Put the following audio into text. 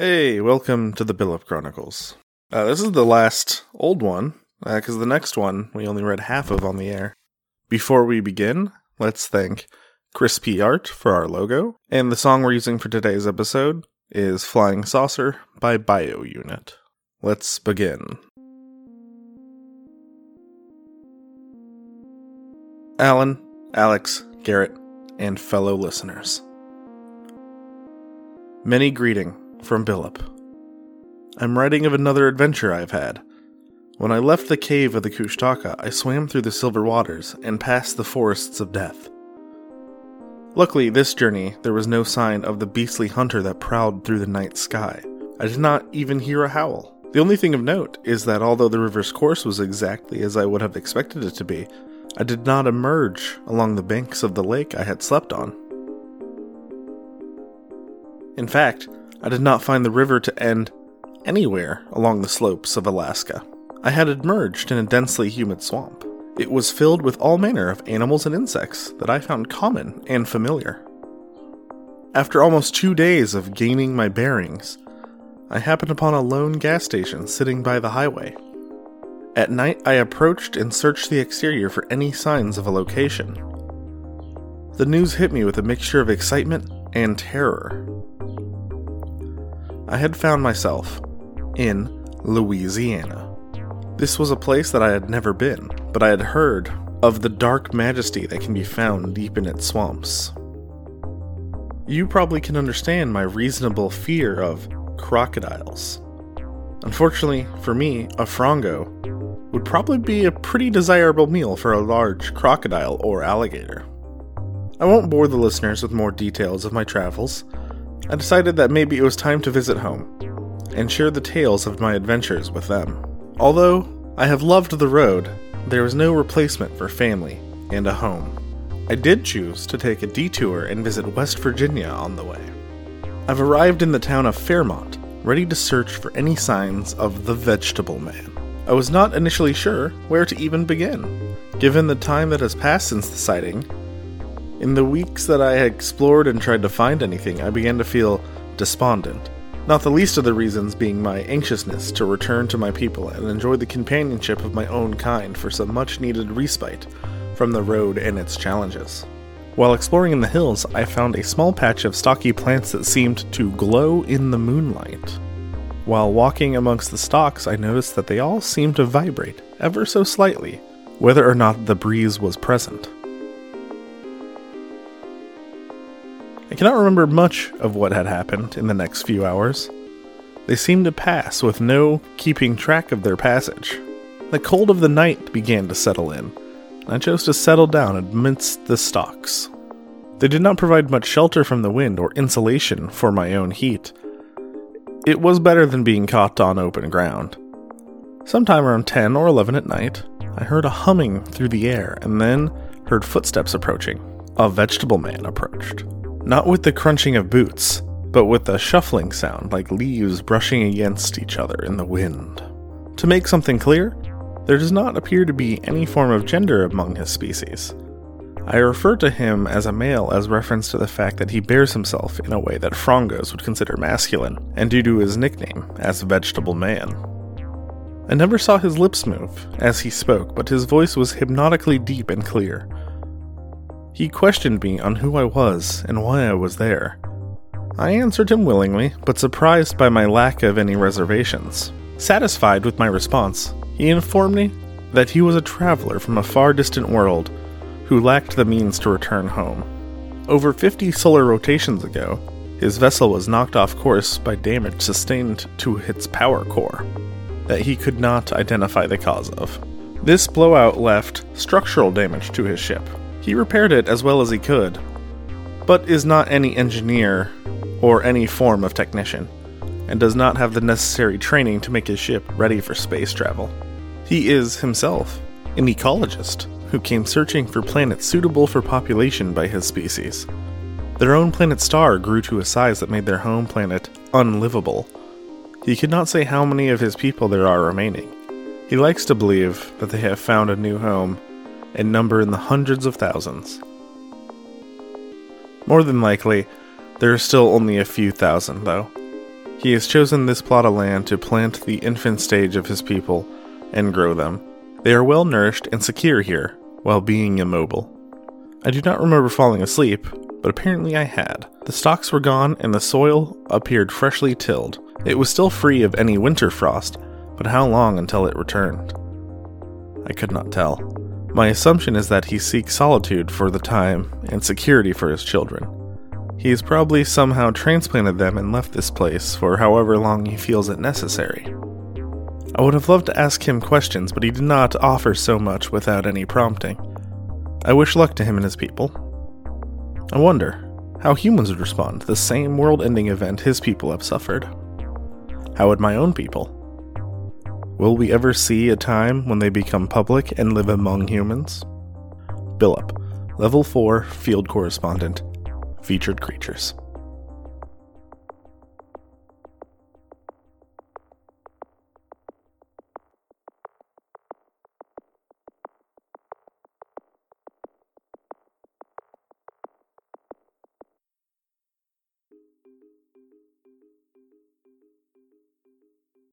Hey, welcome to the Billup Chronicles. Uh, this is the last old one, because the next one we only read half of on the air. Before we begin, let's thank Chris P. Art for our logo, and the song we're using for today's episode is Flying Saucer by Bio Unit. Let's begin. Alan, Alex, Garrett, and fellow listeners. Many greeting from Billup. I'm writing of another adventure I've had. When I left the cave of the Kushtaka, I swam through the silver waters and past the forests of death. Luckily, this journey, there was no sign of the beastly hunter that prowled through the night sky. I did not even hear a howl. The only thing of note is that although the river's course was exactly as I would have expected it to be, I did not emerge along the banks of the lake I had slept on. In fact, I did not find the river to end anywhere along the slopes of Alaska. I had emerged in a densely humid swamp. It was filled with all manner of animals and insects that I found common and familiar. After almost two days of gaining my bearings, I happened upon a lone gas station sitting by the highway. At night, I approached and searched the exterior for any signs of a location. The news hit me with a mixture of excitement and terror. I had found myself in Louisiana. This was a place that I had never been, but I had heard of the dark majesty that can be found deep in its swamps. You probably can understand my reasonable fear of crocodiles. Unfortunately for me, a frongo would probably be a pretty desirable meal for a large crocodile or alligator. I won't bore the listeners with more details of my travels, I decided that maybe it was time to visit home and share the tales of my adventures with them. Although I have loved the road, there was no replacement for family and a home. I did choose to take a detour and visit West Virginia on the way. I've arrived in the town of Fairmont, ready to search for any signs of the Vegetable Man. I was not initially sure where to even begin, given the time that has passed since the sighting in the weeks that I had explored and tried to find anything, I began to feel despondent. Not the least of the reasons being my anxiousness to return to my people and enjoy the companionship of my own kind for some much needed respite from the road and its challenges. While exploring in the hills, I found a small patch of stocky plants that seemed to glow in the moonlight. While walking amongst the stalks, I noticed that they all seemed to vibrate, ever so slightly, whether or not the breeze was present. I cannot remember much of what had happened in the next few hours. They seemed to pass with no keeping track of their passage. The cold of the night began to settle in, and I chose to settle down amidst the stalks. They did not provide much shelter from the wind or insulation for my own heat. It was better than being caught on open ground. Sometime around 10 or 11 at night, I heard a humming through the air and then heard footsteps approaching. A vegetable man approached. Not with the crunching of boots, but with a shuffling sound like leaves brushing against each other in the wind. To make something clear, there does not appear to be any form of gender among his species. I refer to him as a male as reference to the fact that he bears himself in a way that Frongos would consider masculine, and due to his nickname as Vegetable Man. I never saw his lips move as he spoke, but his voice was hypnotically deep and clear, he questioned me on who I was and why I was there. I answered him willingly, but surprised by my lack of any reservations. Satisfied with my response, he informed me that he was a traveler from a far distant world who lacked the means to return home. Over 50 solar rotations ago, his vessel was knocked off course by damage sustained to its power core that he could not identify the cause of. This blowout left structural damage to his ship, he repaired it as well as he could, but is not any engineer or any form of technician, and does not have the necessary training to make his ship ready for space travel. He is himself an ecologist who came searching for planets suitable for population by his species. Their own planet star grew to a size that made their home planet unlivable. He could not say how many of his people there are remaining. He likes to believe that they have found a new home and number in the hundreds of thousands. More than likely, there are still only a few thousand, though. He has chosen this plot of land to plant the infant stage of his people and grow them. They are well nourished and secure here, while being immobile. I do not remember falling asleep, but apparently I had. The stalks were gone and the soil appeared freshly tilled. It was still free of any winter frost, but how long until it returned? I could not tell. My assumption is that he seeks solitude for the time and security for his children. He has probably somehow transplanted them and left this place for however long he feels it necessary. I would have loved to ask him questions, but he did not offer so much without any prompting. I wish luck to him and his people. I wonder how humans would respond to the same world ending event his people have suffered. How would my own people? Will we ever see a time when they become public and live among humans? Billup, Level 4 Field Correspondent, Featured Creatures.